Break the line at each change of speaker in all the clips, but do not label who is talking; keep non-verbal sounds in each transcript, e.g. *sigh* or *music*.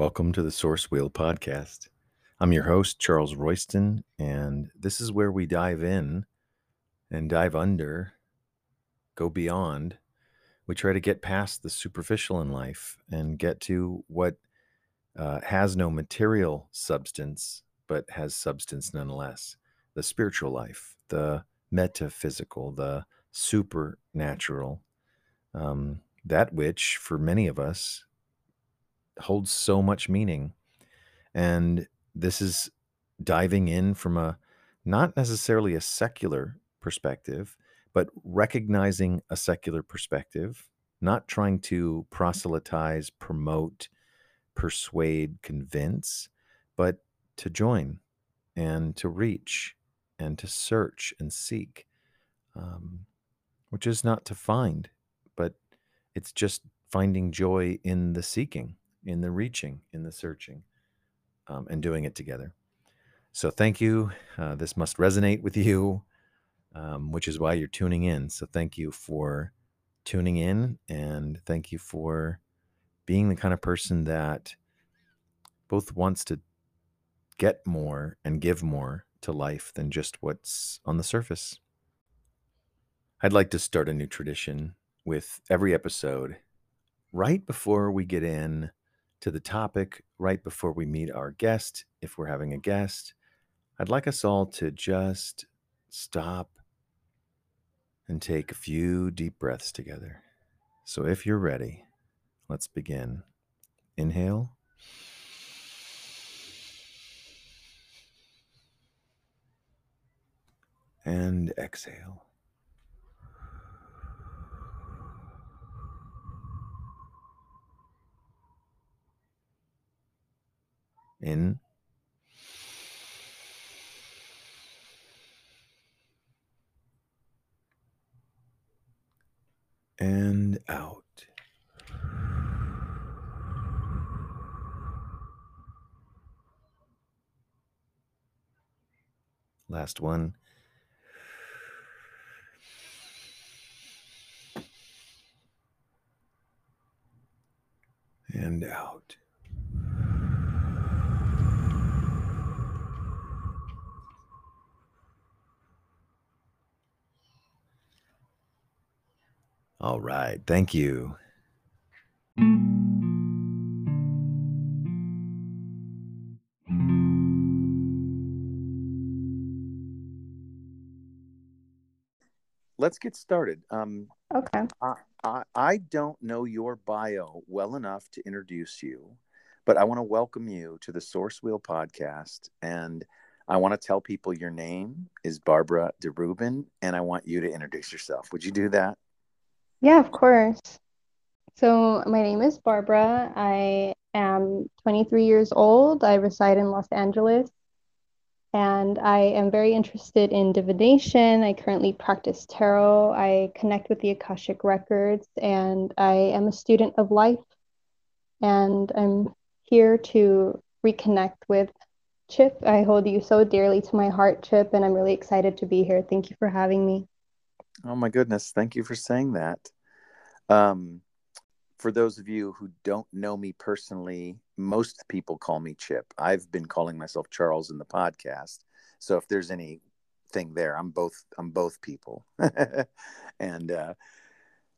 Welcome to the Source Wheel Podcast. I'm your host, Charles Royston, and this is where we dive in and dive under, go beyond. We try to get past the superficial in life and get to what uh, has no material substance, but has substance nonetheless the spiritual life, the metaphysical, the supernatural, um, that which for many of us holds so much meaning. And this is diving in from a not necessarily a secular perspective, but recognizing a secular perspective, not trying to proselytize, promote, persuade, convince, but to join and to reach and to search and seek, um, which is not to find, but it's just finding joy in the seeking in the reaching, in the searching, um, and doing it together. So thank you. Uh, this must resonate with you, um, which is why you're tuning in. So thank you for tuning in, and thank you for being the kind of person that both wants to get more and give more to life than just what's on the surface. I'd like to start a new tradition with every episode. Right before we get in to the topic right before we meet our guest, if we're having a guest, I'd like us all to just stop and take a few deep breaths together. So if you're ready, let's begin. Inhale. And exhale. In and out. Last one. And out. All right. Thank you. Let's get started. Um,
okay.
I, I, I don't know your bio well enough to introduce you, but I want to welcome you to the Source Wheel podcast. And I want to tell people your name is Barbara DeRubin, and I want you to introduce yourself. Would you do that?
Yeah, of course. So, my name is Barbara. I am 23 years old. I reside in Los Angeles and I am very interested in divination. I currently practice tarot. I connect with the Akashic Records and I am a student of life. And I'm here to reconnect with Chip. I hold you so dearly to my heart, Chip, and I'm really excited to be here. Thank you for having me.
Oh my goodness, thank you for saying that. Um, for those of you who don't know me personally, most people call me Chip. I've been calling myself Charles in the podcast. So if there's anything there, I'm both I'm both people. *laughs* and uh,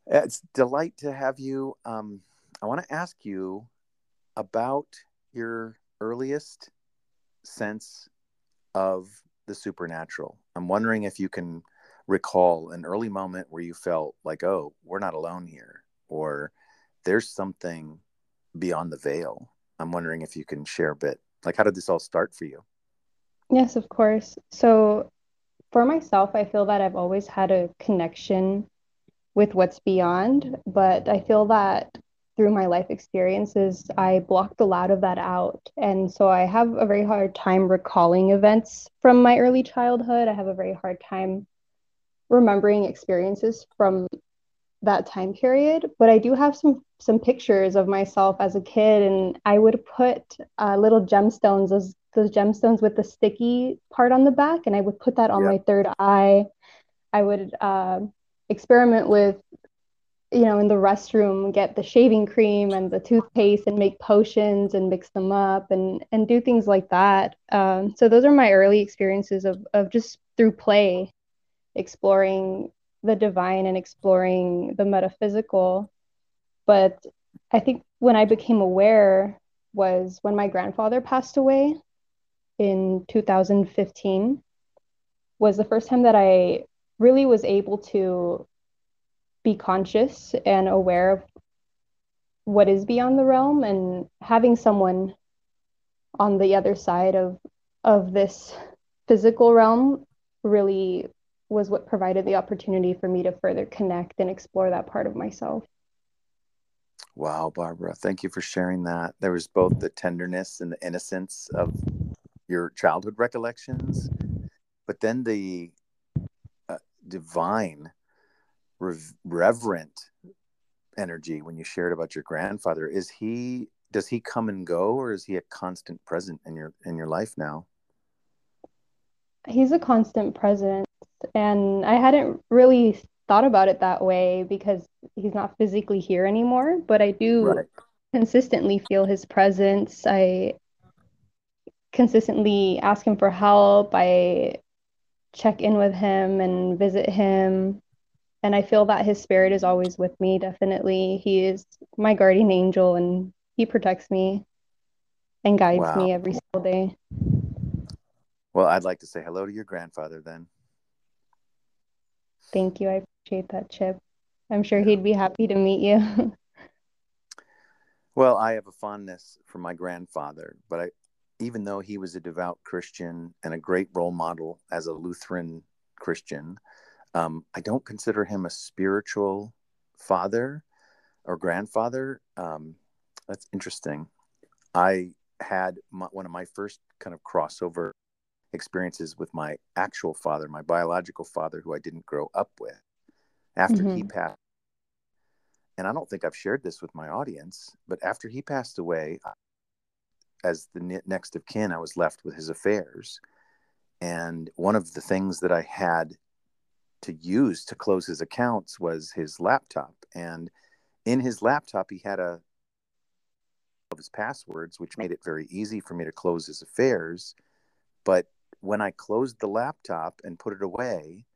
it's delight to have you. Um, I want to ask you about your earliest sense of the supernatural. I'm wondering if you can recall an early moment where you felt like, oh, we're not alone here, or there's something beyond the veil. I'm wondering if you can share a bit. Like, how did this all start for you?
Yes, of course. So, for myself, I feel that I've always had a connection with what's beyond, but I feel that through my life experiences, I blocked a lot of that out. And so I have a very hard time recalling events from my early childhood. I have a very hard time remembering experiences from that time period but i do have some some pictures of myself as a kid and i would put uh, little gemstones those those gemstones with the sticky part on the back and i would put that on my third eye. I would uh, experiment with you know, in the restroom, get the shaving cream and the toothpaste and make potions and mix them up and and do things like that. Um, so those are my early experiences of of just through play, exploring the divine and exploring the metaphysical. But I think when I became aware was when my grandfather passed away in 2015 was the first time that I really was able to be conscious and aware of what is beyond the realm and having someone on the other side of of this physical realm really was what provided the opportunity for me to further connect and explore that part of myself.
Wow, Barbara, thank you for sharing that. There was both the tenderness and the innocence of your childhood recollections, but then the uh, divine, rev- reverent energy when you shared about your grandfather. Is he? Does he come and go, or is he a constant present in your in your life now?
He's a constant presence, and I hadn't really thought about it that way because he's not physically here anymore. But I do right. consistently feel his presence. I consistently ask him for help. I check in with him and visit him. And I feel that his spirit is always with me, definitely. He is my guardian angel and he protects me and guides wow. me every single day.
Well, I'd like to say hello to your grandfather then.
Thank you. I appreciate that, Chip. I'm sure he'd be happy to meet you. *laughs*
well, I have a fondness for my grandfather, but I, even though he was a devout Christian and a great role model as a Lutheran Christian, um, I don't consider him a spiritual father or grandfather. Um, that's interesting. I had my, one of my first kind of crossover experiences with my actual father, my biological father, who I didn't grow up with. After mm-hmm. he passed, and I don't think I've shared this with my audience, but after he passed away, as the next of kin, I was left with his affairs. And one of the things that I had to use to close his accounts was his laptop. And in his laptop, he had a of his passwords, which made it very easy for me to close his affairs. But when I closed the laptop and put it away,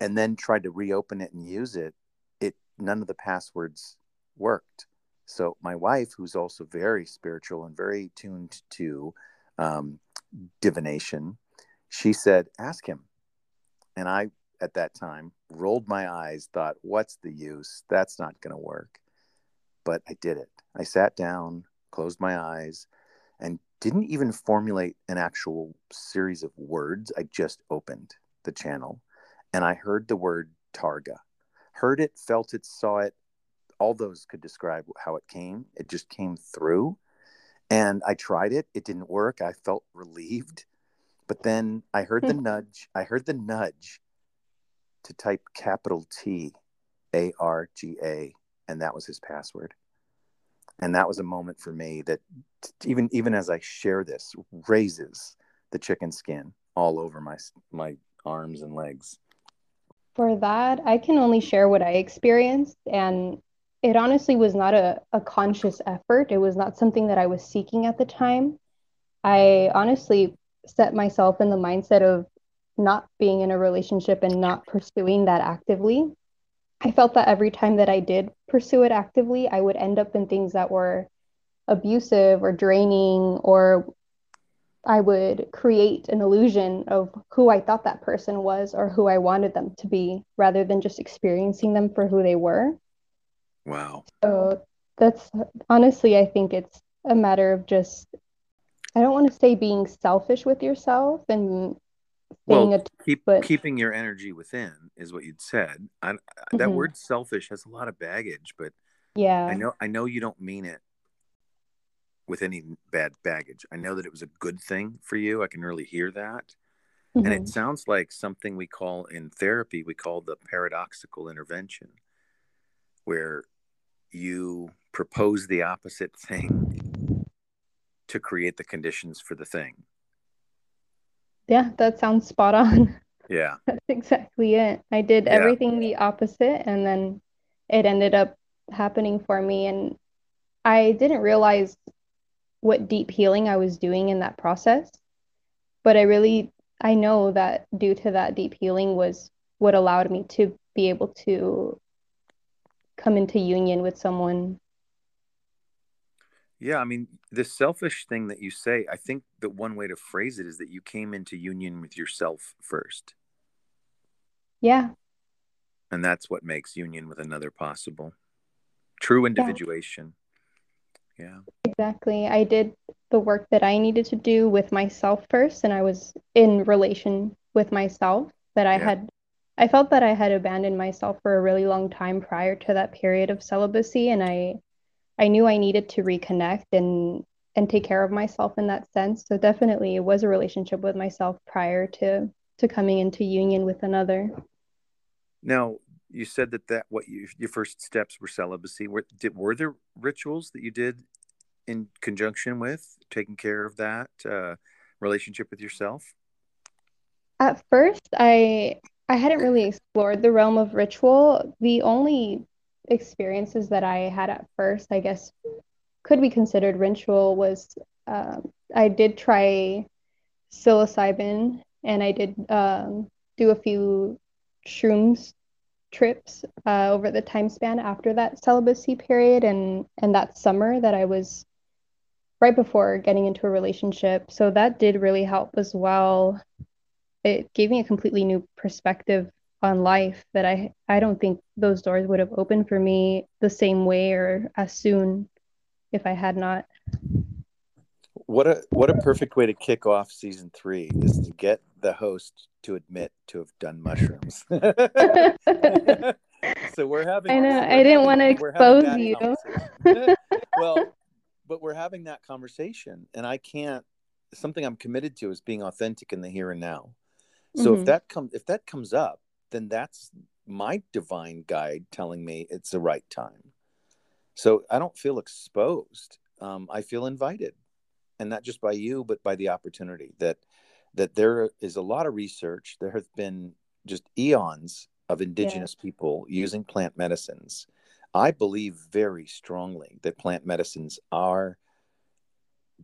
and then tried to reopen it and use it, it none of the passwords worked. So my wife, who's also very spiritual and very tuned to um, divination, she said, "Ask him." And I, at that time, rolled my eyes, thought, "What's the use? That's not going to work." But I did it. I sat down, closed my eyes, didn't even formulate an actual series of words. I just opened the channel, and I heard the word Targa. Heard it, felt it, saw it, all those could describe how it came. It just came through. And I tried it. It didn't work. I felt relieved. But then I heard the *laughs* nudge. I heard the nudge to type capital T A R G A. And that was his password. And that was a moment for me that even even as I share this raises the chicken skin all over my my arms and legs.
For that, I can only share what I experienced and it honestly was not a, a conscious effort. It was not something that I was seeking at the time. I honestly set myself in the mindset of not being in a relationship and not pursuing that actively. I felt that every time that I did pursue it actively, I would end up in things that were abusive or draining, or I would create an illusion of who I thought that person was or who I wanted them to be rather than just experiencing them for who they were.
Wow.
So that's honestly, I think it's a matter of just, I don't want to say being selfish with yourself and
well, a, keep, but... keeping your energy within is what you'd said. I, that mm-hmm. word selfish has a lot of baggage, but
yeah,
I know, I know you don't mean it with any bad baggage. I know that it was a good thing for you. I can really hear that. Mm-hmm. And it mm-hmm. sounds like something we call in therapy, we call the paradoxical intervention, where you propose the opposite thing to create the conditions for the thing.
Yeah, that sounds spot on. *laughs*
Yeah.
That's exactly it. I did yeah. everything the opposite and then it ended up happening for me. And I didn't realize what deep healing I was doing in that process. But I really, I know that due to that deep healing was what allowed me to be able to come into union with someone.
Yeah, I mean, the selfish thing that you say, I think that one way to phrase it is that you came into union with yourself first.
Yeah.
And that's what makes union with another possible. True individuation. Yeah. yeah.
Exactly. I did the work that I needed to do with myself first, and I was in relation with myself that I yeah. had I felt that I had abandoned myself for a really long time prior to that period of celibacy and I I knew I needed to reconnect and and take care of myself in that sense. So definitely it was a relationship with myself prior to to coming into union with another.
Now, you said that that what you, your first steps were celibacy. Were did were there rituals that you did in conjunction with taking care of that uh, relationship with yourself?
At first, I I hadn't really explored the realm of ritual. The only experiences that I had at first, I guess, could be considered ritual was um, I did try psilocybin and I did um, do a few shrooms trips uh, over the time span after that celibacy period and and that summer that I was right before getting into a relationship. So that did really help as well it gave me a completely new perspective on life that I I don't think those doors would have opened for me the same way or as soon if I had not.
What a what a perfect way to kick off season three is to get the host to admit to have done mushrooms. *laughs* so we're having.
I know. I didn't want to expose you. *laughs*
well, but we're having that conversation, and I can't. Something I'm committed to is being authentic in the here and now. So mm-hmm. if that comes if that comes up, then that's my divine guide telling me it's the right time. So I don't feel exposed. Um, I feel invited, and not just by you, but by the opportunity that that there is a lot of research. There have been just eons of indigenous yeah. people using plant medicines. I believe very strongly that plant medicines are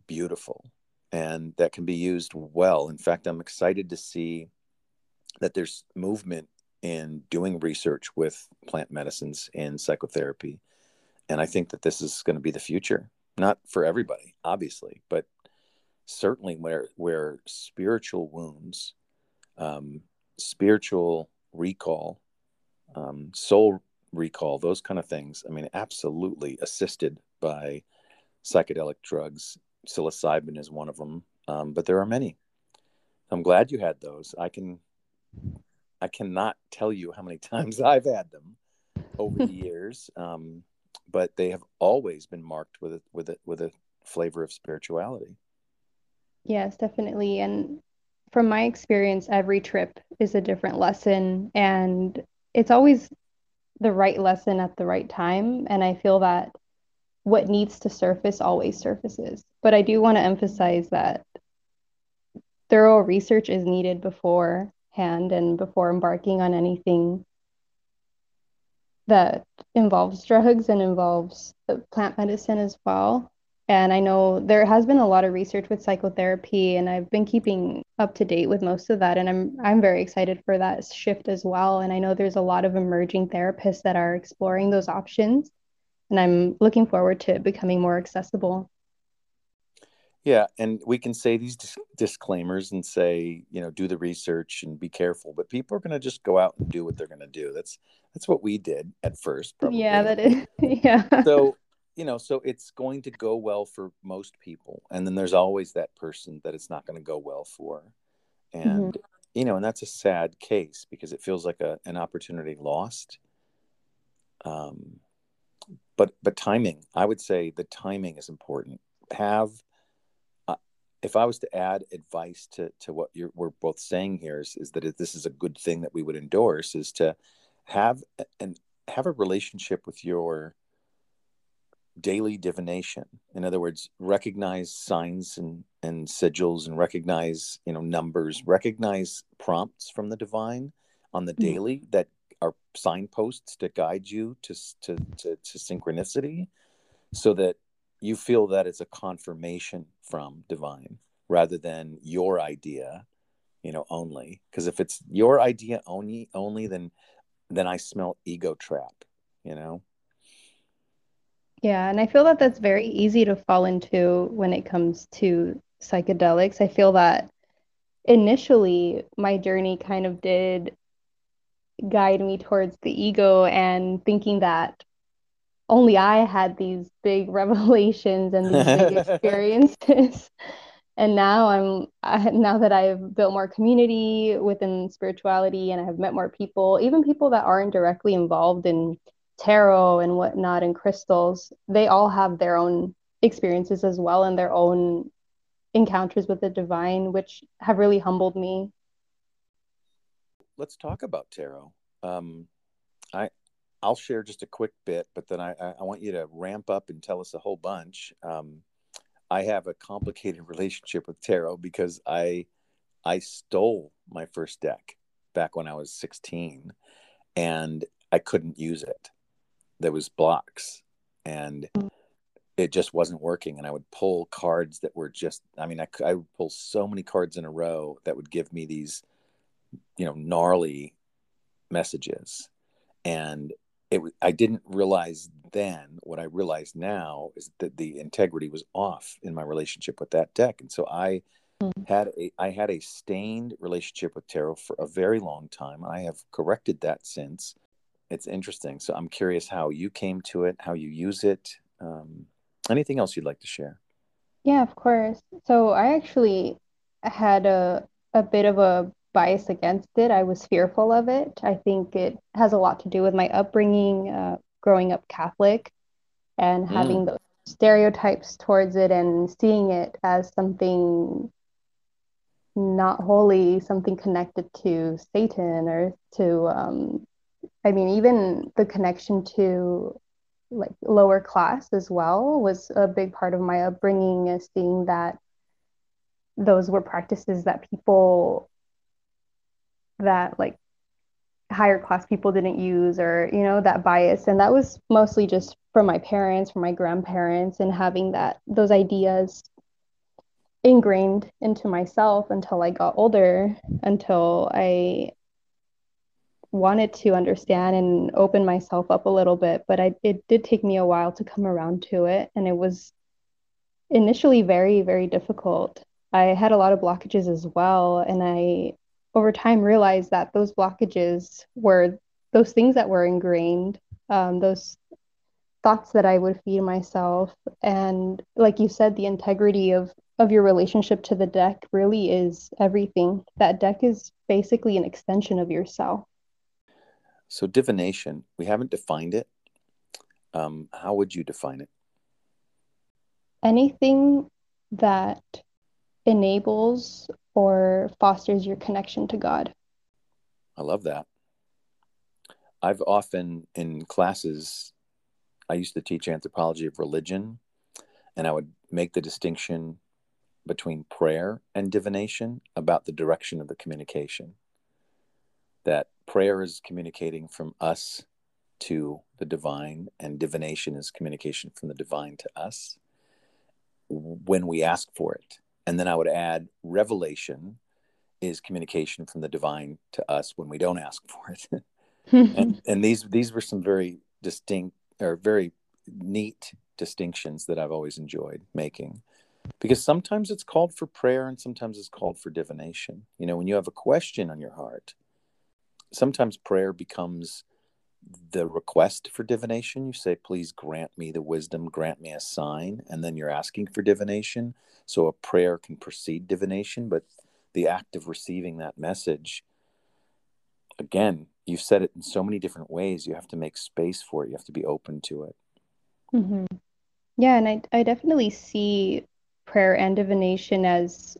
beautiful and that can be used well. In fact, I'm excited to see that there's movement in doing research with plant medicines and psychotherapy. And I think that this is going to be the future, not for everybody, obviously, but certainly where where spiritual wounds, um, spiritual recall, um, soul recall, those kind of things. I mean, absolutely assisted by psychedelic drugs. Psilocybin is one of them, um, but there are many. I'm glad you had those. I can I cannot tell you how many *laughs* times I've had them over the *laughs* years, um, but they have always been marked with a, with a, with a flavor of spirituality.
Yes, definitely. And from my experience, every trip is a different lesson, and it's always the right lesson at the right time. And I feel that what needs to surface always surfaces. But I do want to emphasize that thorough research is needed before hand and before embarking on anything that involves drugs and involves plant medicine as well. And I know there has been a lot of research with psychotherapy, and I've been keeping up to date with most of that. And I'm I'm very excited for that shift as well. And I know there's a lot of emerging therapists that are exploring those options, and I'm looking forward to becoming more accessible.
Yeah, and we can say these dis- disclaimers and say, you know, do the research and be careful. But people are going to just go out and do what they're going to do. That's that's what we did at first.
Probably. Yeah, that is. *laughs* yeah.
So you know, so it's going to go well for most people, and then there's always that person that it's not going to go well for, and mm-hmm. you know, and that's a sad case because it feels like a an opportunity lost. Um, but but timing, I would say the timing is important. Have if I was to add advice to to what you're we're both saying here is, is that this is a good thing that we would endorse is to have and have a relationship with your daily divination. In other words, recognize signs and and sigils and recognize you know numbers, recognize prompts from the divine on the mm-hmm. daily that are signposts to guide you to, to to to synchronicity so that you feel that it's a confirmation from divine rather than your idea you know only. Because if it's your idea only only then then i smell ego trap you know?
Yeah and i feel that that's very easy to fall into when it comes to psychedelics. I feel that initially my journey kind of did guide me towards the ego and thinking that only I had these big *laughs* revelations and these big *laughs* experiences. and now I'm I, now that I've built more community within spirituality and I have met more people, even people that aren't directly involved in tarot and whatnot and crystals, they all have their own experiences as well and their own encounters with the divine, which have really humbled me.
Let's talk about tarot. Um, I I'll share just a quick bit, but then I, I want you to ramp up and tell us a whole bunch. Um, I have a complicated relationship with tarot because I I stole my first deck back when I was 16 and I couldn't use it. There was blocks and it just wasn't working and I would pull cards that were just I mean I, I would pull so many cards in a row that would give me these you know gnarly messages and it I didn't realize then what I realize now is that the integrity was off in my relationship with that deck, and so I mm-hmm. had a I had a stained relationship with tarot for a very long time. I have corrected that since. It's interesting. So I'm curious how you came to it, how you use it. Um, anything else you'd like to share?
Yeah, of course. So I actually had a a bit of a bias against it. I was fearful of it. I think it has a lot to do with my upbringing, uh, growing up Catholic, and mm. having those stereotypes towards it and seeing it as something not holy, something connected to Satan or to, um, I mean, even the connection to like lower class as well was a big part of my upbringing, is seeing that those were practices that people that like higher class people didn't use or you know that bias. And that was mostly just from my parents from my grandparents and having that those ideas ingrained into myself until I got older until I wanted to understand and open myself up a little bit. But I it did take me a while to come around to it. And it was initially very very difficult. I had a lot of blockages as well. And I over time realized that those blockages were those things that were ingrained, um, those thoughts that I would feed myself. And like you said, the integrity of of your relationship to the deck really is everything. That deck is basically an extension of yourself.
So divination, we haven't defined it. Um, how would you define it?
Anything that enables or fosters your connection to God.
I love that. I've often in classes, I used to teach anthropology of religion, and I would make the distinction between prayer and divination about the direction of the communication. That prayer is communicating from us to the divine, and divination is communication from the divine to us when we ask for it. And then I would add revelation is communication from the divine to us when we don't ask for it. *laughs* and, *laughs* and these these were some very distinct or very neat distinctions that I've always enjoyed making. Because sometimes it's called for prayer and sometimes it's called for divination. You know, when you have a question on your heart, sometimes prayer becomes the request for divination. You say, please grant me the wisdom, grant me a sign. And then you're asking for divination. So a prayer can precede divination, but the act of receiving that message, again, you've said it in so many different ways. You have to make space for it, you have to be open to it.
Mm-hmm. Yeah. And I, I definitely see prayer and divination as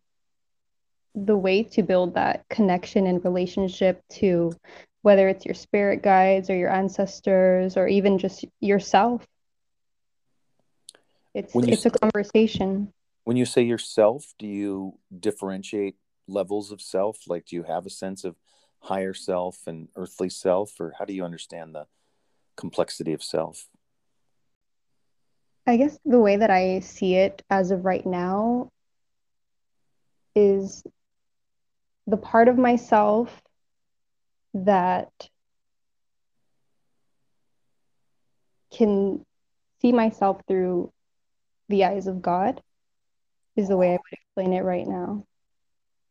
the way to build that connection and relationship to whether it's your spirit guides or your ancestors or even just yourself. It's you, it's a conversation.
When you say yourself, do you differentiate levels of self? Like do you have a sense of higher self and earthly self, or how do you understand the complexity of self?
I guess the way that I see it as of right now is the part of myself that can see myself through the eyes of God is the way I would explain it right now.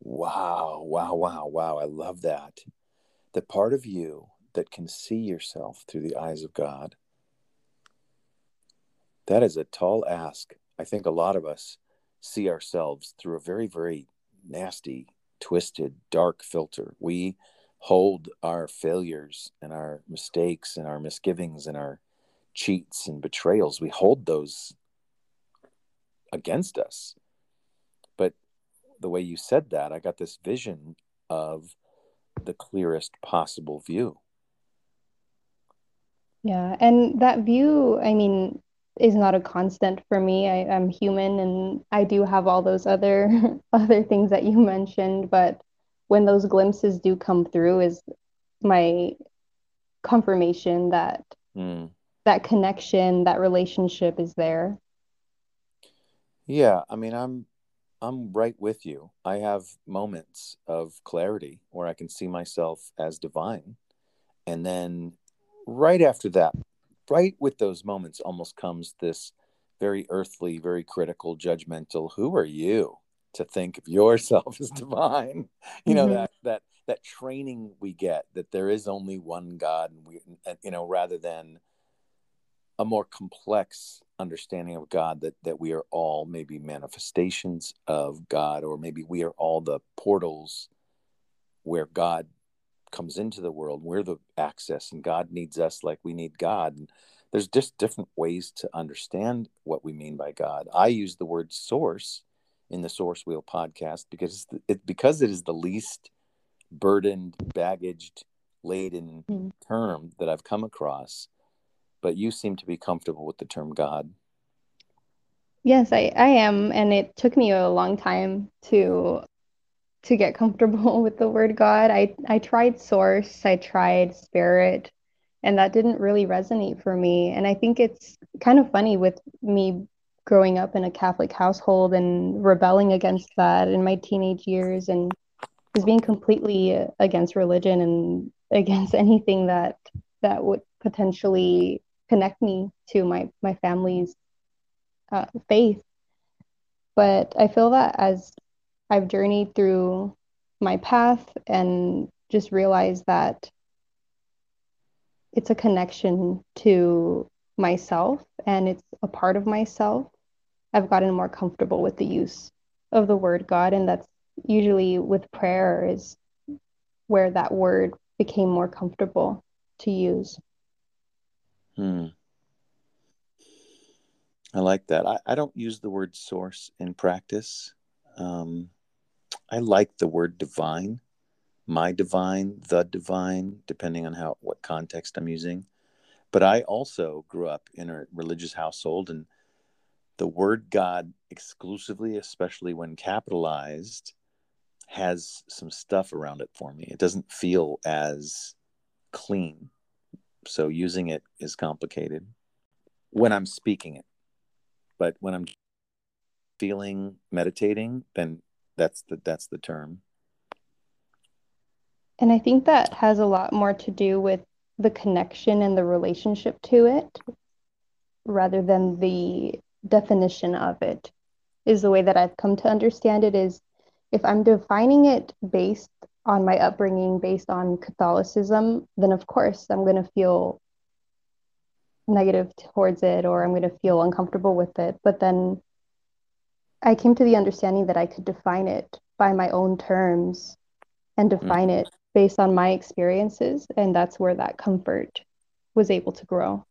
Wow, wow, wow, wow. I love that. The part of you that can see yourself through the eyes of God. That is a tall ask. I think a lot of us see ourselves through a very, very nasty, twisted, dark filter. We hold our failures and our mistakes and our misgivings and our cheats and betrayals, we hold those against us. But the way you said that, I got this vision of the clearest possible view.
Yeah, and that view, I mean, is not a constant for me. I, I'm human and I do have all those other *laughs* other things that you mentioned, but when those glimpses do come through is my confirmation that mm. that connection, that relationship is there.
Yeah, I mean, I'm I'm right with you. I have moments of clarity where I can see myself as divine. And then right after that, right with those moments almost comes this very earthly, very critical, judgmental, who are you to think of yourself *laughs* as divine? You know, mm-hmm. that that that training we get that there is only one God and we you know, rather than a more complex understanding of God that that we are all maybe manifestations of God, or maybe we are all the portals where God comes into the world. We're the access, and God needs us like we need God. And there's just different ways to understand what we mean by God. I use the word source in the Source Wheel podcast because it because it is the least burdened, baggaged, laden mm-hmm. term that I've come across but you seem to be comfortable with the term God.
Yes, I, I am. And it took me a long time to to get comfortable *laughs* with the word God. I, I tried source, I tried spirit, and that didn't really resonate for me. And I think it's kind of funny with me growing up in a Catholic household and rebelling against that in my teenage years and just being completely against religion and *laughs* against anything that that would potentially connect me to my my family's uh, faith. But I feel that as I've journeyed through my path and just realized that it's a connection to myself and it's a part of myself, I've gotten more comfortable with the use of the word God. And that's usually with prayer, is where that word became more comfortable to use.
Hmm. I like that. I, I don't use the word source in practice. Um, I like the word divine, my divine, the divine, depending on how what context I'm using. But I also grew up in a religious household, and the word God exclusively, especially when capitalized, has some stuff around it for me. It doesn't feel as clean so using it is complicated when I'm speaking it. But when I'm feeling meditating, then that's the that's the term.
And I think that has a lot more to do with the connection and the relationship to it rather than the definition of it is the way that I've come to understand it is if I'm defining it based on my upbringing based on Catholicism, then of course I'm going to feel negative towards it or I'm going to feel uncomfortable with it. But then I came to the understanding that I could define it by my own terms and mm. define mm. it based on my experiences. And that's where that comfort was able to grow.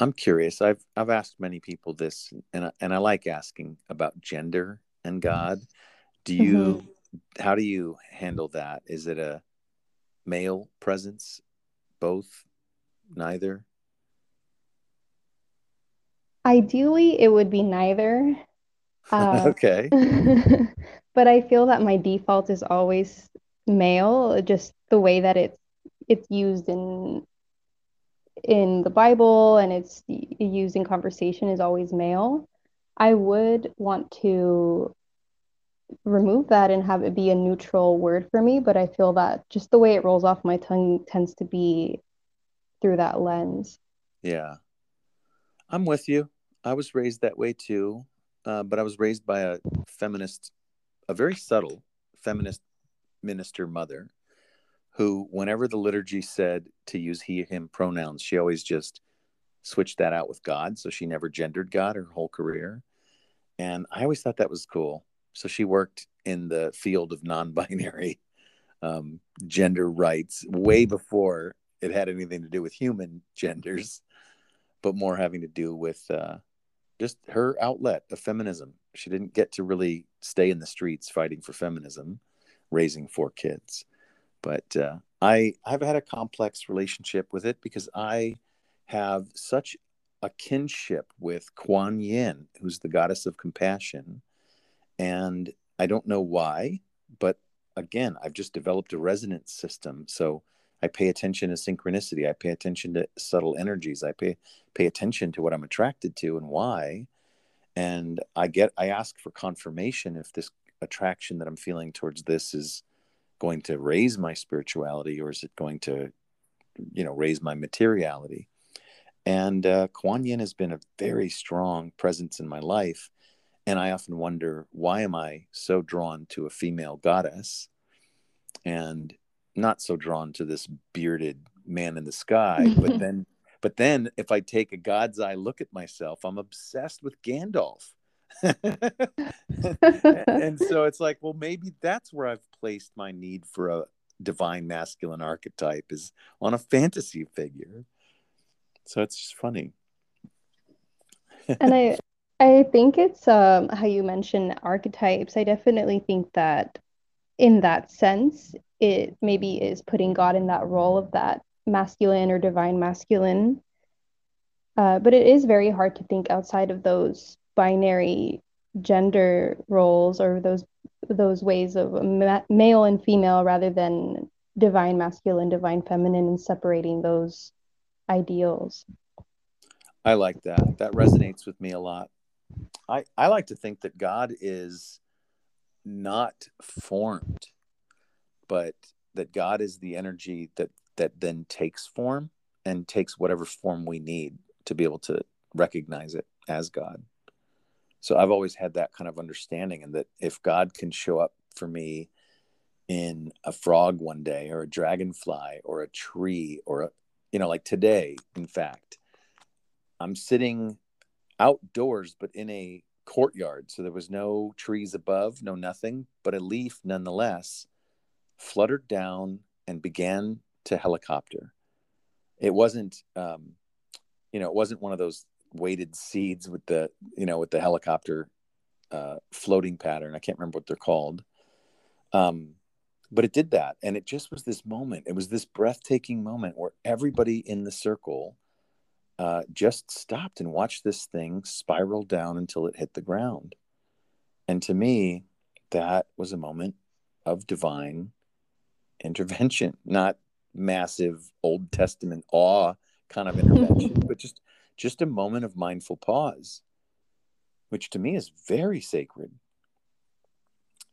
I'm curious. I've I've asked many people this, and I, and I like asking about gender and God. Do you mm-hmm how do you handle that? Is it a male presence? Both? Neither?
Ideally, it would be neither. *laughs*
Uh, okay. *laughs*
but I feel that my default is always male, just the way that it's it's used in in the Bible and it's used in conversation is always male. I would want to remove that and have it be a neutral word for me, but I feel that just the way it rolls off my tongue tends to be through that lens.
Yeah. I'm with you. I was raised that way too, uh, but I was raised by a feminist, a very subtle feminist minister mother who, whenever the liturgy said to use he, or him pronouns, she always just switched that out with God. So she never gendered God her whole career. And I always thought that was cool. So she worked in the field of non binary *laughs* um, gender rights way before it had anything to do with human genders, but more having to do with uh, just her outlet of feminism. She didn't get to really stay in the streets fighting for feminism, raising four kids. But uh, I I've had a complex relationship with it because I have such a kinship with Kuan Yin, who's the goddess of compassion, and I don't know why, but again, I've just developed a resonance system. So I pay attention to synchronicity. I pay attention to subtle energies. I pay pay attention to what I'm attracted to and why. And I get I ask for confirmation if this attraction that I'm feeling towards this is going to raise my spirituality or is it going to you know raise my materiality? And uh, kuan yin has been a very strong presence in my life and i often wonder why am i so drawn to a female goddess and not so drawn to this bearded man in the sky? *laughs* But then but then if i take a god's eye look at myself i'm obsessed with gandalf and so it's like, well, maybe that's where I've placed my need for a divine masculine archetype is on a fantasy figure. So it's just funny.
and I *laughs* I think it's um how you mention archetypes. I definitely think that in that sense, it maybe is putting God in that role of that masculine or divine masculine. Uh, but it is very hard to think outside of those binary gender roles or those those ways of ma- male and female rather than divine masculine divine feminine and separating those ideals.
I like that. That resonates with me a lot. I i like to think that god is not formed but that god is the energy that that then takes form and takes whatever form we need to be able to recognize it as god so I've always had that kind of understanding, and that if God can show up for me in a frog one day, or a dragonfly, or a tree, or a, you know, like today, in fact, I'm sitting outdoors, but in a courtyard. So there was no trees above, no nothing, but a leaf nonetheless fluttered down and began to helicopter. It wasn't, um, you know, it wasn't one of those weighted seeds with the you know with the helicopter uh, floating pattern. I can't remember what they're called. Um, but it did that, and it just was this moment. It was this breathtaking moment where everybody in the circle uh, just stopped and watched this thing spiral down until it hit the ground. And to me, that was a moment of divine intervention, not massive Old Testament awe kind of intervention, but just just a moment of mindful pause, which to me is very sacred.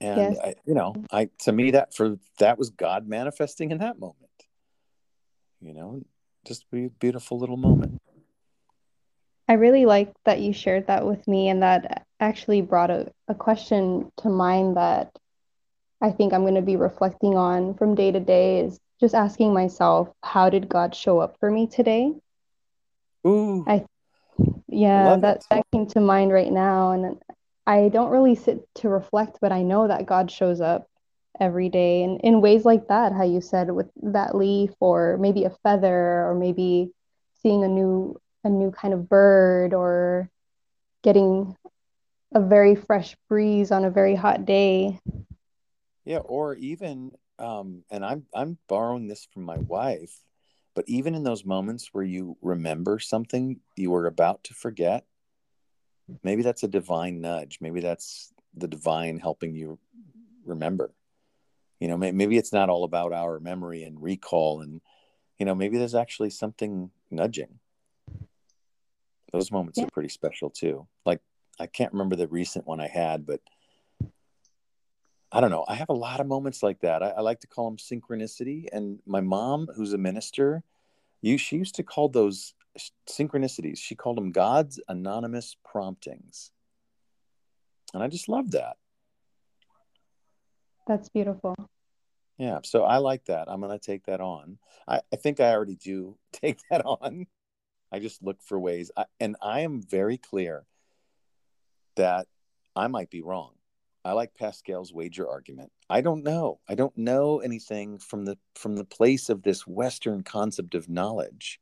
And yes. I, you know, I to me that for that was God manifesting in that moment. You know, just a beautiful little moment.
I really like that you shared that with me, and that actually brought a, a question to mind that I think I'm going to be reflecting on from day to day is just asking myself, how did God show up for me today?
Ooh.
I yeah, that that came to mind right now and I don't really sit to reflect, but I know that God shows up every day and in ways like that, how you said with that leaf or maybe a feather or maybe seeing a new a new kind of bird or getting a very fresh breeze on a very hot day.
Yeah, or even um and I'm I'm borrowing this from my wife but even in those moments where you remember something you were about to forget, maybe that's a divine nudge. Maybe that's the divine helping you remember. you know maybe it's not all about our memory and recall and you know maybe there's actually something nudging those moments yeah. are pretty special too like i can't remember the recent one i had but i don't know i have a lot of moments like that i, I like to call them synchronicity and my mom who's a minister you she used to call those synchronicities she called them god's anonymous promptings and i just love that
that's beautiful.
Yeah, so I like that. I'm going to take that on. I, I think I already do *laughs* take that on. I just look for ways. I, and I am very clear that I might be wrong. I like Pascal's wager argument. I don't know. I don't know anything from the from the place of this Western concept of knowledge,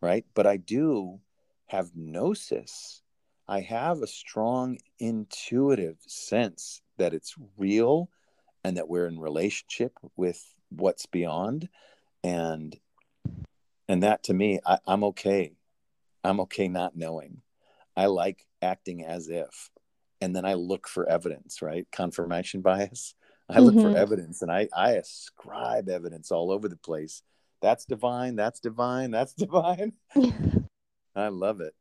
right? But I do have gnosis. I have a strong intuitive sense that it's real and that we're in relationship with what's beyond and and that to me I, i'm okay i'm okay not knowing i like acting as if and then i look for evidence right? Confirmation bias. I look mm-hmm. for evidence and i i ascribe evidence all over the place. That's divine that's divine that's *laughs* divine. *laughs* I love it.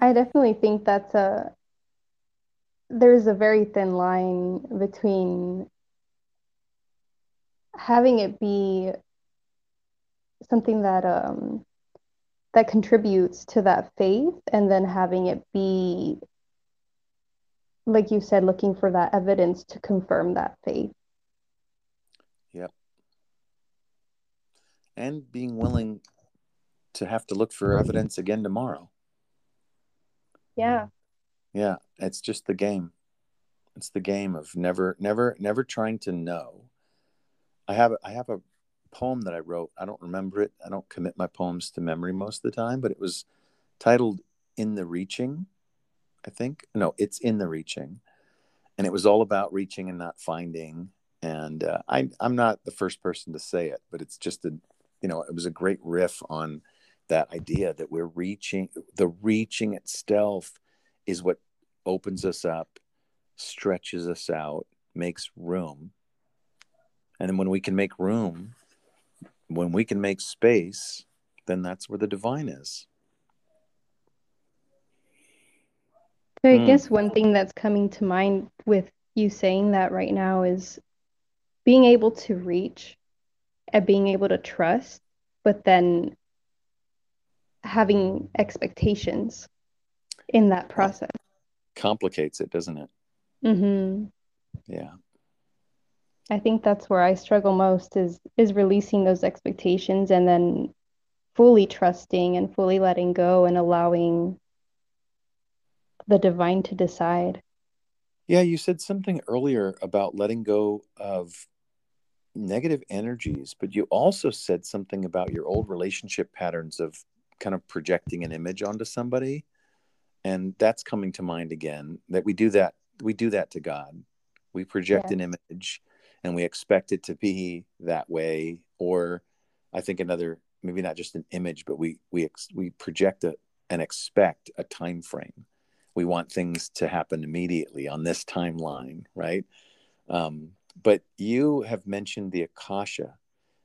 I definitely think that's a there's a very thin line between having it be something that um that contributes to that faith and then having it be like you said looking for that evidence to confirm that faith
yep and being willing to have to look for evidence again tomorrow
yeah
yeah, it's just the game. It's the game of never, never, never trying to know. I have, I have a poem that I wrote. I don't remember it. I don't commit my poems to memory most of the time, but it was titled "In the Reaching." I think no, it's in the reaching, and it was all about reaching and not finding. And uh, I, I'm not the first person to say it, but it's just a, you know, it was a great riff on that idea that we're reaching. The reaching itself is what opens us up, stretches us out, makes room. And then when we can make room, when we can make space, then that's where the divine is.
So I mm. guess one thing that's coming to mind with you saying that right now is being able to reach and being able to trust, but then having expectations in that process
complicates it, doesn't it?
Mm-hmm.
Yeah.
I think that's where I struggle most is is releasing those expectations and then fully trusting and fully letting go and allowing the divine to decide.
Yeah, you said something earlier about letting go of negative energies, but you also said something about your old relationship patterns of kind of projecting an image onto somebody and that's coming to mind again that we do that we do that to god we project yeah. an image and we expect it to be that way or i think another maybe not just an image but we we ex, we project a, and expect a time frame we want things to happen immediately on this timeline right um, but you have mentioned the akasha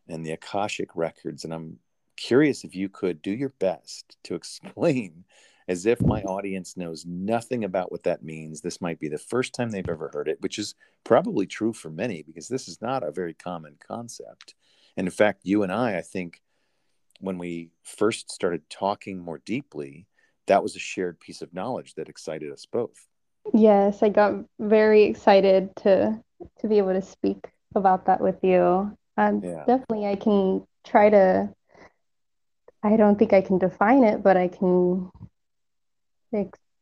and the akashic records and i'm curious if you could do your best to *laughs* explain as if my audience knows nothing about what that means. This might be the first time they've ever heard it, which is probably true for many because this is not a very common concept. And in fact, you and I, I think, when we first started talking more deeply, that was a shared piece of knowledge that excited us both.
Yes, I got very excited to to be able to speak about that with you. Um, yeah. Definitely, I can try to. I don't think I can define it, but I can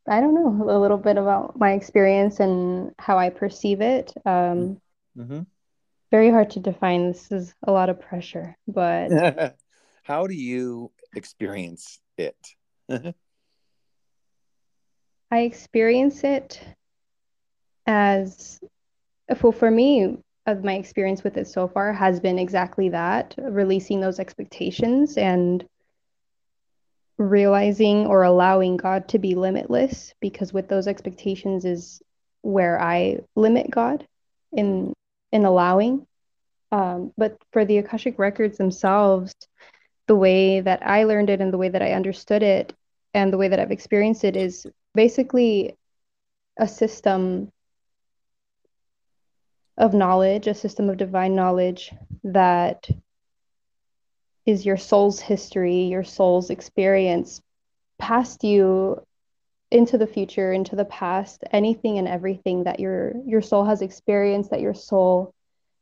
I don't know, a little bit about my experience and how I perceive it. Um, mm-hmm. Very hard to define. This is a lot of pressure, but *laughs*
how do you experience it? *laughs*
I experience it as, well, for me, of my experience with it so far has been exactly that releasing those expectations and realizing or allowing God to be limitless because with those expectations is where I limit God in in allowing. Um, but for the Akashic records themselves, the way that I learned it and the way that I understood it and the way that I've experienced it is basically a system of knowledge, a system of divine knowledge that is your soul's history, your soul's experience past you into the future, into the past, anything and everything that your your soul has experienced, that your soul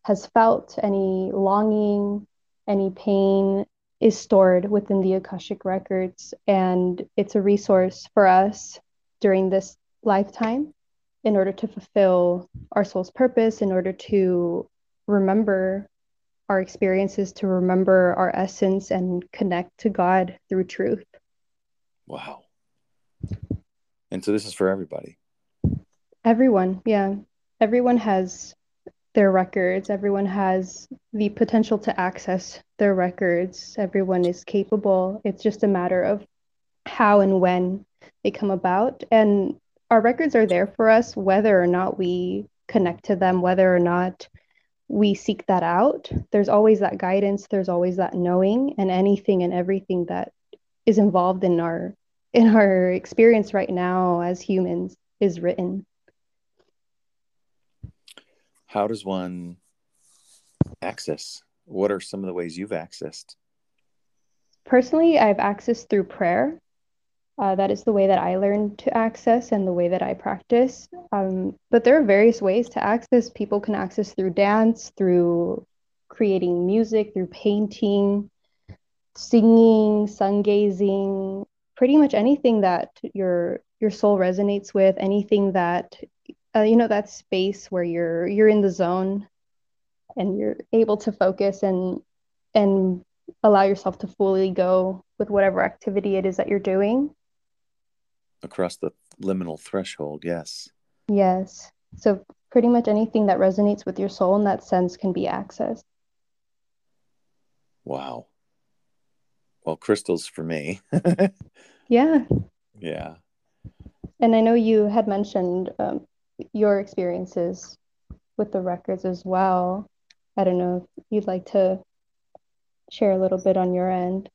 has felt, any longing, any pain is stored within the Akashic records and it's a resource for us during this lifetime in order to fulfill our soul's purpose, in order to remember our experiences, to remember our essence and connect to God through truth.
Wow. And so this is for everybody.
Everyone, yeah. Everyone has their records. Everyone has the potential to access their records. Everyone is capable. It's just a matter of how and when they come about. And our records are there for us, whether or not we connect to them, whether or not we seek that out. There's always that guidance, there's always that knowing, and anything and everything that is involved in our in our experience right now as humans is written.
How does one access? What are some of the ways you've accessed?
Personally, I've accessed through prayer. Uh, that is the way that I learned to access and the way that I practice. Um, but there are various ways to access. People can access through dance, through creating music, through painting, singing, sun gazing, pretty much anything that your your soul resonates with, anything that uh, you know that space where you're you're in the zone and you're able to focus and and allow yourself to fully go with whatever activity it is that you're doing
across the liminal threshold yes.
Yes. So pretty much anything that resonates with your soul in that sense can be accessed.
Wow. Well crystals for me. *laughs*
Yeah.
Yeah.
And i know you had mentioned um, your experiences with the records as well. I don't know if you'd like to share a little bit on your end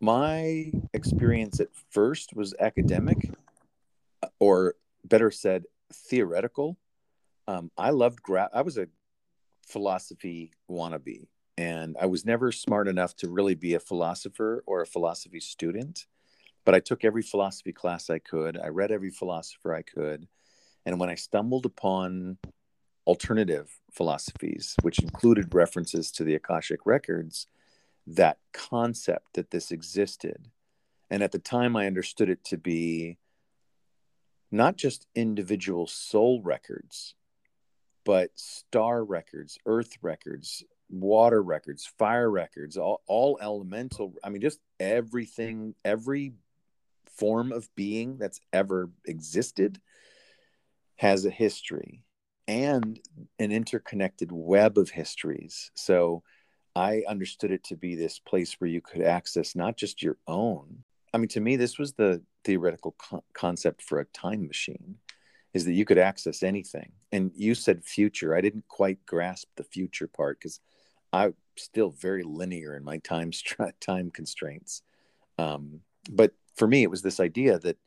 my experience at first was academic, or better said, theoretical. Um, I loved I was a philosophy wannabe, and I was never smart enough to really be a philosopher or a philosophy student. But I took every philosophy class I could. I read every philosopher I could, and when I stumbled upon alternative philosophies, which included references to the Akashic records, that concept that this existed. And at the time, I understood it to be not just individual soul records, but star records, earth records, water records, fire records, all, all elemental. I mean, just everything, every form of being that's ever existed has a history and an interconnected web of histories. So, I understood it to be this place where you could access not just your own. I mean, to me, this was the theoretical co- concept for a time machine is that you could access anything. And you said future. I didn't quite grasp the future part because I'm still very linear in my time *laughs* time constraints. Um, but for me, it was this idea that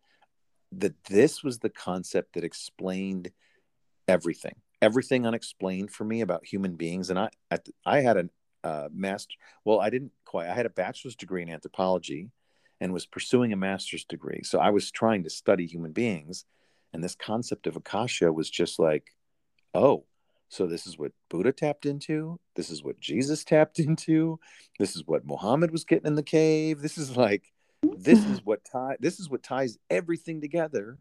that this was the concept that explained everything, everything unexplained for me about human beings. And I, I had an uh, master. Well, I didn't quite. I had a bachelor's degree in anthropology, and was pursuing a master's degree. So I was trying to study human beings, and this concept of akasha was just like, oh, so this is what Buddha tapped into. This is what Jesus tapped *laughs* into. This is what Muhammad was getting in the cave. This is like, this is what *laughs* tie. This is what ties everything together,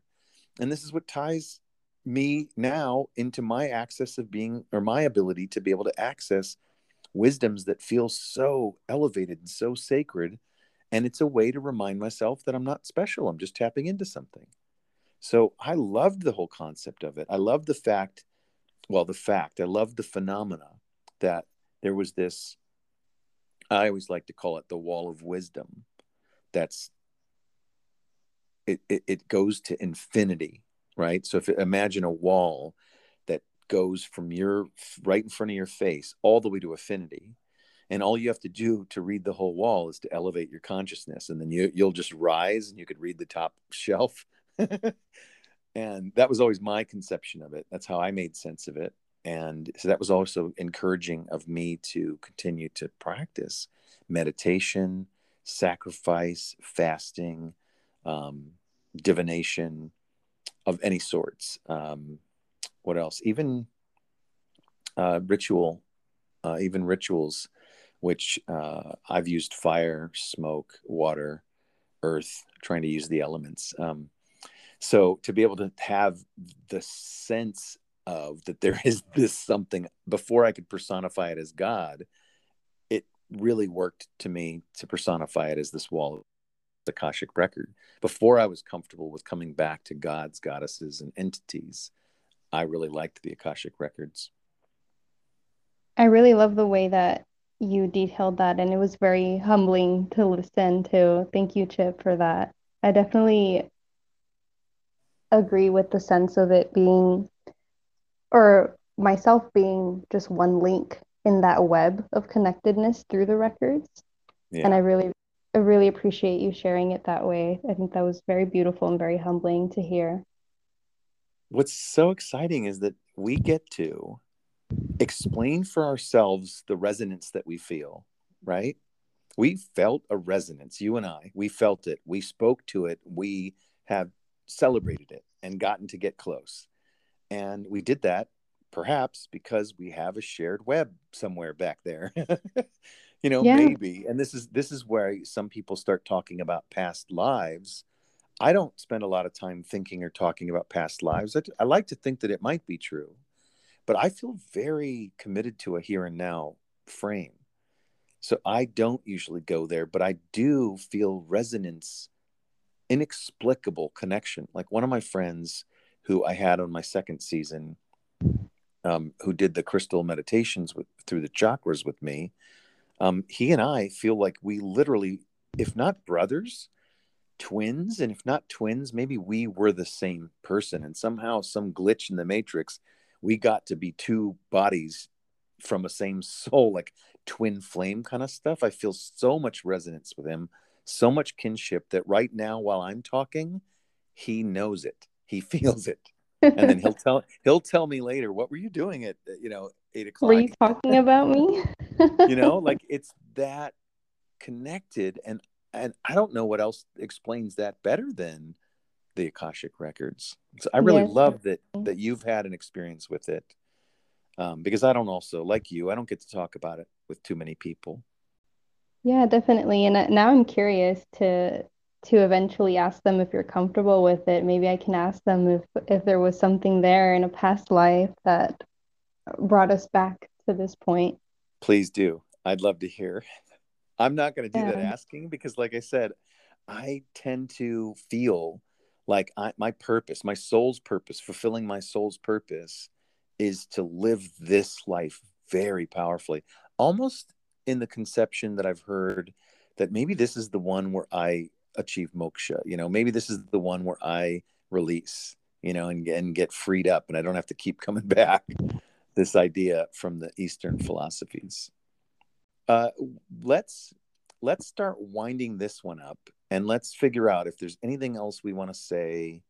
and this is what ties me now into my access of being or my ability to be able to access wisdoms that feel so elevated and so sacred. And it's a way to remind myself that I'm not special. I'm just tapping into something. So I loved the whole concept of it. I loved the fact, well, the fact, I loved the phenomena that there was this, I always like to call it the wall of wisdom. That's, it, it, it goes to infinity, right? So if imagine a wall goes from your right in front of your face all the way to affinity and all you have to do to read the whole wall is to elevate your consciousness and then you, you'll just rise and you could read the top *laughs* shelf. And that was always my conception of it. That's how i made sense of it. And so that was also encouraging of me to continue to practice meditation sacrifice fasting um, divination of any sorts. Um, what else even uh, ritual uh, even rituals which uh, I've used fire, smoke, water, earth, trying to use the elements. Um, so to be able to have the sense of that there is this something before I could personify it as God, it really worked to me to personify it as this wall, of the Akashic record. Before I was comfortable with coming back to gods, goddesses, and entities, I really liked the Akashic records.
I really love the way that you detailed that, and it was very humbling to listen to. Thank you, Chip, for that. I definitely agree with the sense of it being, or myself being just one link in that web of connectedness through the records. Yeah. And I really, I really appreciate you sharing it that way. I think that was very beautiful and very humbling to hear.
What's so exciting is that we get to explain for ourselves the resonance that we feel, right? We felt a resonance, you and I. We felt it. We spoke to it. We have celebrated it and gotten to get close. And we did that perhaps because we have a shared web somewhere back there. *laughs* you know, yeah. maybe. And this is this is where some people start talking about past lives. I don't spend a lot of time thinking or talking about past lives. I, I like to think that it might be true but I feel very committed to a here and now frame. So I don't usually go there, but I do feel resonance, inexplicable connection. Like one of my friends who I had on my second season, um, who did the crystal meditations with through the chakras with me, um, he and I feel like we literally, if not brothers, twins, and if not twins, maybe we were the same person. And somehow, some glitch in the matrix, we got to be two bodies from a same soul, like twin flame kind of stuff. I feel so much resonance with him, so much kinship that right now, while I'm talking, he knows it, he *laughs* feels it. and then he'll *laughs* tell he'll tell me later what were you doing at uh, you know eight o'clock
were you talking about me *laughs*
you know like it's that connected and and i don't know what else explains that better than the Akashic records. So I really yes. love that that you've had an experience with it. Um, because I don't also like you, I don't get to talk about it with too many people.
Yeah, definitely. And uh, now I'm curious to to eventually ask them if you're comfortable with it. Maybe I can ask them if if there was something there in a past life that brought us back to this point.
Please do. I'd love to hear. I'm not going to do yeah. that asking because like I said, I tend to feel like I, my purpose my soul's purpose fulfilling my soul's purpose is to live this life very powerfully almost in the conception that i've heard that maybe this is the one where i achieve moksha you know maybe this is the one where i release you know and, and get freed up and i don't have to keep coming *laughs* back this idea from the eastern philosophies uh, let's let's start winding this one up and let's figure out if there's anything else we want to say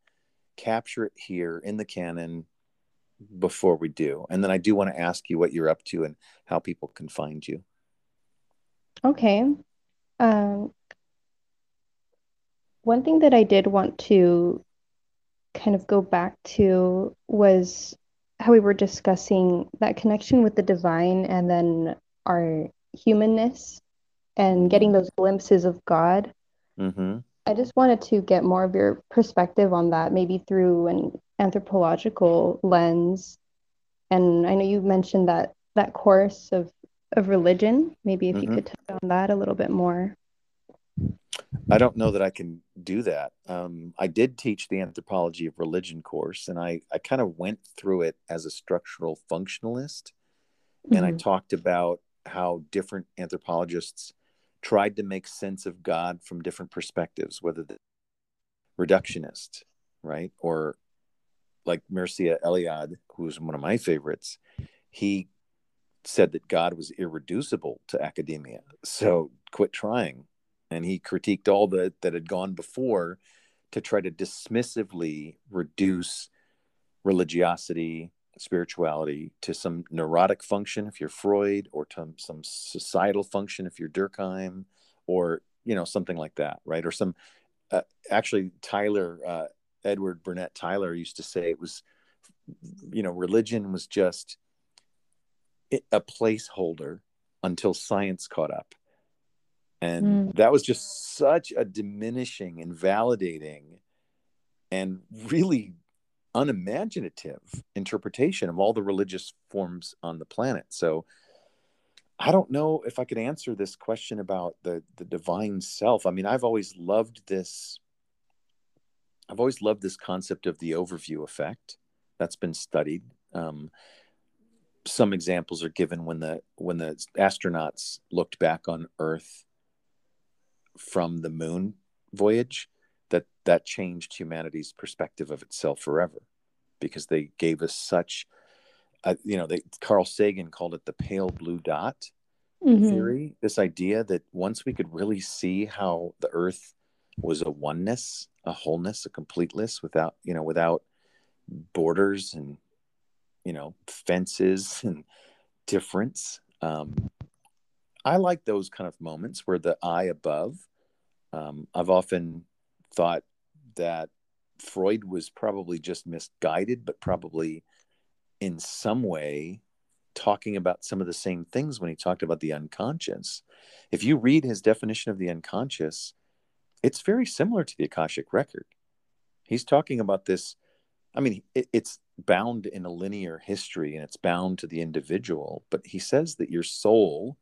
capture it here in the canon before we do. And then i do want to ask you what you're up to and how people can find you.
Okay um, one thing that i did want to kind of go back to was how we were discussing that connection with the divine and then our humanness and getting those glimpses of god Mm-hmm. I just wanted to get more of your perspective on that, maybe through an anthropological lens. And I know you mentioned that that course of of religion. Maybe if mm-hmm. you could touch on that a little bit more.
I don't know that I can do that. Um, I did teach the anthropology of religion course, and I, I kind of went through it as a structural functionalist. And mm-hmm. I talked about how different anthropologists tried to make sense of God from different perspectives, whether the reductionist, right, or like Mircea Eliade, who's one of my favorites, he said that God was irreducible to academia. So quit trying. And he critiqued all the that had gone before to try to dismissively reduce religiosity, spirituality to some neurotic function if you're Freud, or to some societal function if you're Durkheim, or you know something like that, right? Or some uh, actually Tylor uh, Edward Burnett Tylor used to say it was, you know, religion was just a placeholder until science caught up. And mm. that was just such a diminishing, invalidating, and really unimaginative interpretation of all the religious forms on the planet. So I don't know if I could answer this question about the the divine self. I mean, I've always loved this I've always loved this concept of the overview effect. That's been studied. Um, some examples are given when the when the astronauts looked back on Earth from the moon voyage that changed humanity's perspective of itself forever because they gave us such uh, you know they Carl Sagan called it the pale blue dot mm-hmm. theory this idea that once we could really see how the earth was a oneness a wholeness a completeness without you know without borders and you know fences *laughs* and difference um, i like those kind of moments where the eye above um, i've often thought that freud was probably just misguided but probably in some way talking about some of the same things when he talked about the unconscious if you read his definition of the unconscious it's very similar to the akashic record he's talking about this i mean it, it's bound in a linear history and it's bound to the individual. But he says that your soul,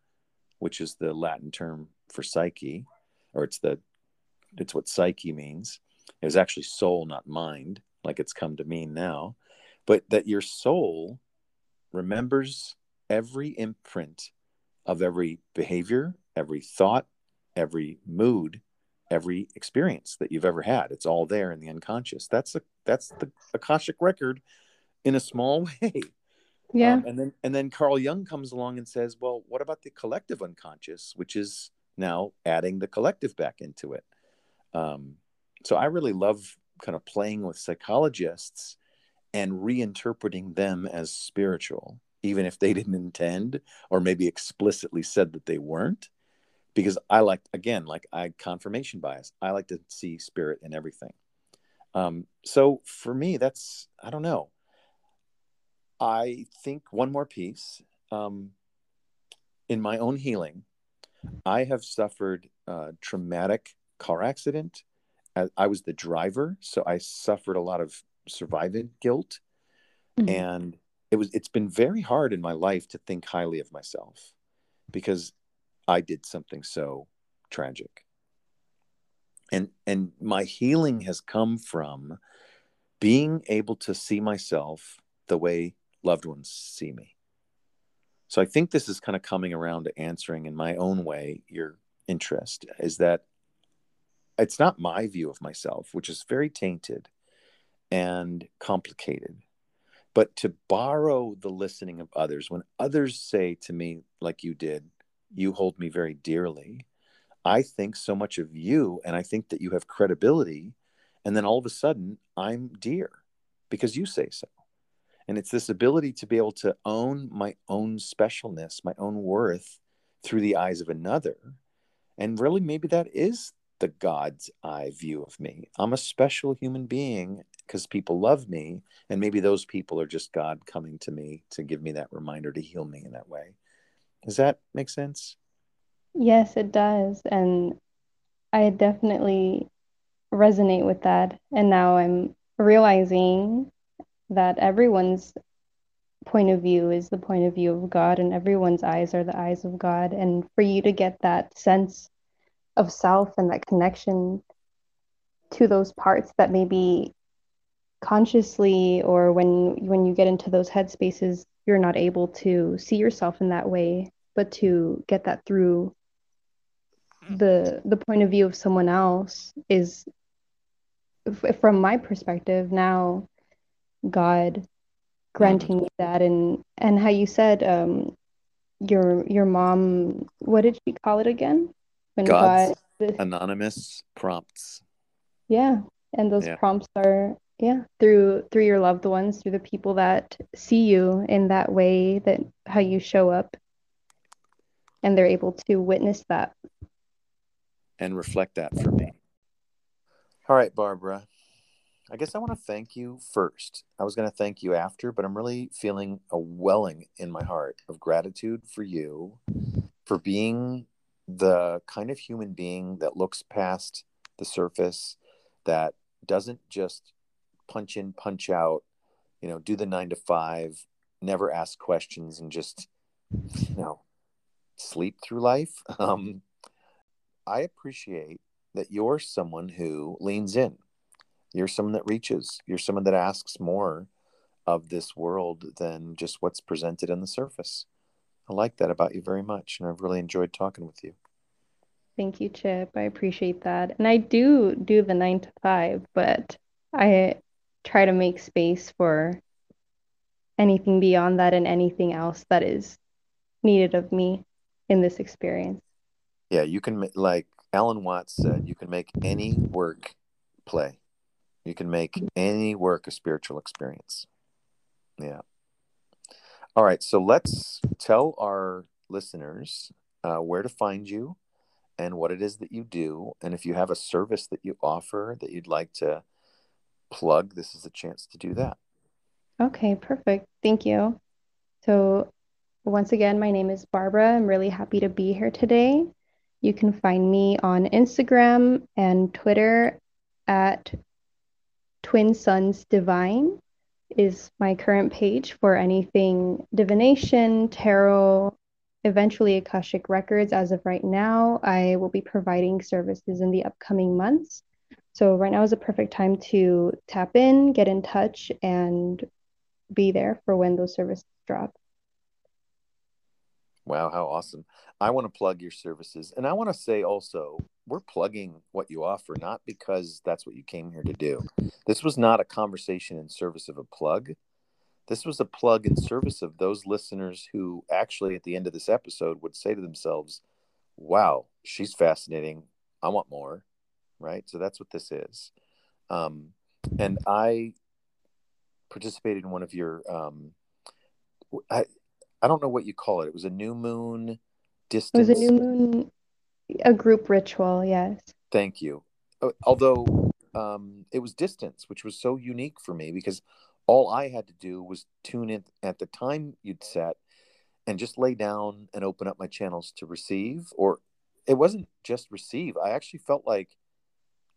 which is the Latin term for psyche, or it's the it's what psyche means. It was actually soul, not mind, like it's come to mean now. But that your soul remembers every imprint of every behavior, every thought, every mood, every experience that you've ever had. It's all there in the unconscious. That's a that's the Akashic record in a small *laughs* way.
Yeah. Um,
and then and then Carl Jung comes along and says, well, what about the collective unconscious, which is now adding the collective back into it. Um, so I really love kind of playing with psychologists and reinterpreting them as spiritual, even if they *laughs* didn't intend or maybe explicitly said that they weren't. Because I like, again, like I confirmation bias. I like to see spirit in everything. Um, so for me, that's I don't know. I think one more piece. Um, in my own healing, I have suffered a traumatic car accident. I was the driver, so I suffered a lot of surviving guilt, mm-hmm. and it was it's been very hard in my life to think highly of myself because I did something so tragic. And and my healing has come from being able to see myself the way loved ones see me. So I think this is kind of coming around to answering in my own way your interest is that it's not my view of myself, which is very tainted and complicated, but to borrow the listening of others. When others say to me, like you did, you hold me very dearly, I think so much of you and I think that you have credibility. And then all of a sudden, I'm dear because you say so. And it's this ability to be able to own my own specialness, my own worth through the eyes of another. And really, maybe that is the God's eye view of me. I'm a special human being because people love me. And maybe those people are just God coming to me to give me that reminder to heal me in that way. Does that make sense?
Yes, it does. And I definitely resonate with that. And now I'm realizing that everyone's point of view is the point of view of God and everyone's eyes are the eyes of God. And for you to get that sense of self and that connection to those parts that maybe consciously or when when you get into those headspaces you're not able to see yourself in that way but to get that through the the point of view of someone else is from my perspective now God granting me that and and how you said um your your mom what did she call it again
when God's God anonymous prompts.
Yeah and those yeah. prompts are yeah through through your loved ones through the people that see you in that way that how you show up. And they're able to witness that.
And reflect that for me. All right barbara. I guess I want to thank you first. I was going to thank you after, but I'm really feeling a welling in my heart of gratitude for you for being the kind of human being that looks past the surface, that doesn't just punch in, punch out, you know, do the nine to five, never ask questions, and just, you know, sleep through life. *laughs* Um, I appreciate that you're someone who leans in you're someone that reaches. You're someone that asks more of this world than just what's presented on the surface. I like that about you very much, and I've really enjoyed talking with you.
Thank you, Chip. I appreciate that. And I do do the nine to five, but I try to make space for anything beyond that and anything else that is needed of me in this experience.
Yeah, you can, like Alan Watts said, you can make any work play. You can make any work a spiritual experience. Yeah. All right. So let's tell our listeners uh, where to find you and what it is that you do. And if you have a service that you offer that you'd like to plug, this is a chance to do that.
Okay, perfect. Thank you. So, once again, my name is Barbara. I'm really happy to be here today. You can find me on Instagram and Twitter at Twin Sons Divine is my current page for anything divination, tarot, eventually Akashic Records. As of right now, I will be providing services in the upcoming months. So, right now is a perfect time to tap in, get in touch, and be there for when those services drop.
Wow, how awesome. I want to plug your services. And I want to say also, we're plugging what you offer, not because that's what you came here to do. This was not a conversation in service of a plug. This was a plug in service of those listeners who actually, at the end of this episode, would say to themselves, wow, she's fascinating. I want more. Right. So that's what this is. Um, and I participated in one of your, um, I, I don't know what you call it. It was a new moon distance.
It was a new moon, a group ritual. Yes.
Thank you. Uh, although um, it was distance, which was so unique for me because all I had to do was tune in at the time you'd set and just lay down and open up my channels to receive. Or it wasn't just receive. I actually felt like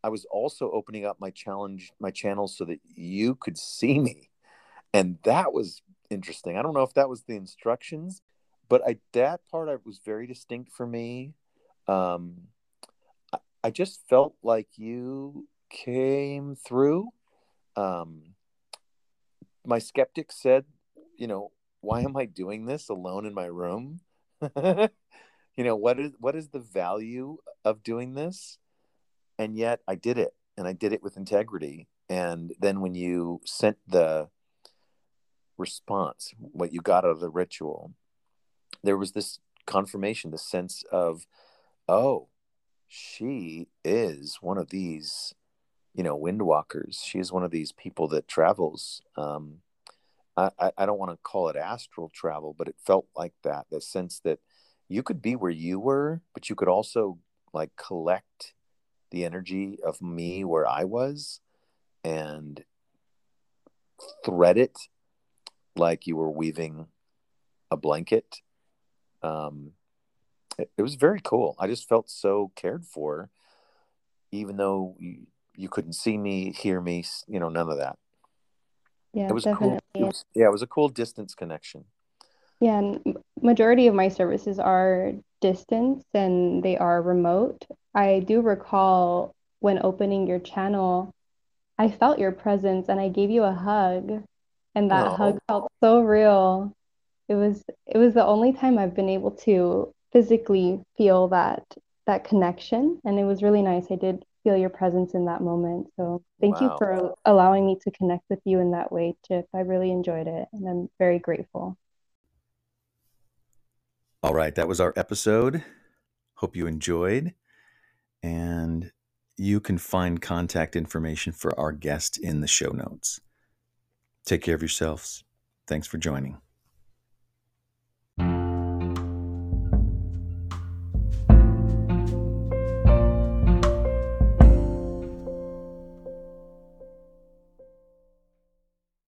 I was also opening up my challenge, my channels so that you could see me. And that was interesting. I don't know if that was the instructions, but I that part I was very distinct for me. Um, I, I just felt like you came through. Um, my skeptic said, you know, why am I doing this alone in my room? *laughs* you know, what is what is the value of doing this? And yet I did it and I did it with integrity. And then when you sent the response, what you got out of the ritual, there was this confirmation, the sense of, oh, she is one of these, you know, windwalkers. She is one of these people that travels. Um, I, I don't want to call it astral travel, but it felt like that. The sense that you could be where you were, but you could also like collect the energy of me where I was and thread it like you were weaving a blanket. Um, it, it was very cool. I just felt so cared for, even though you, you couldn't see me, hear me, you know, none of that.
Yeah,
it was
definitely.
cool. It was, yeah, it was a cool distance connection.
Yeah, and majority of my services are distance and they are remote. I do recall when opening your channel, I felt your presence and I gave you a hug and that hug felt so real. It was it was the only time I've been able to physically feel that that connection and it was really nice. I did feel your presence in that moment. So thank you for allowing me to connect with you in that way, Chip. I really enjoyed it and I'm very grateful.
All right, that was our episode. Hope you enjoyed. And you can find contact information for our guest in the show notes. Take care of yourselves. Thanks for joining.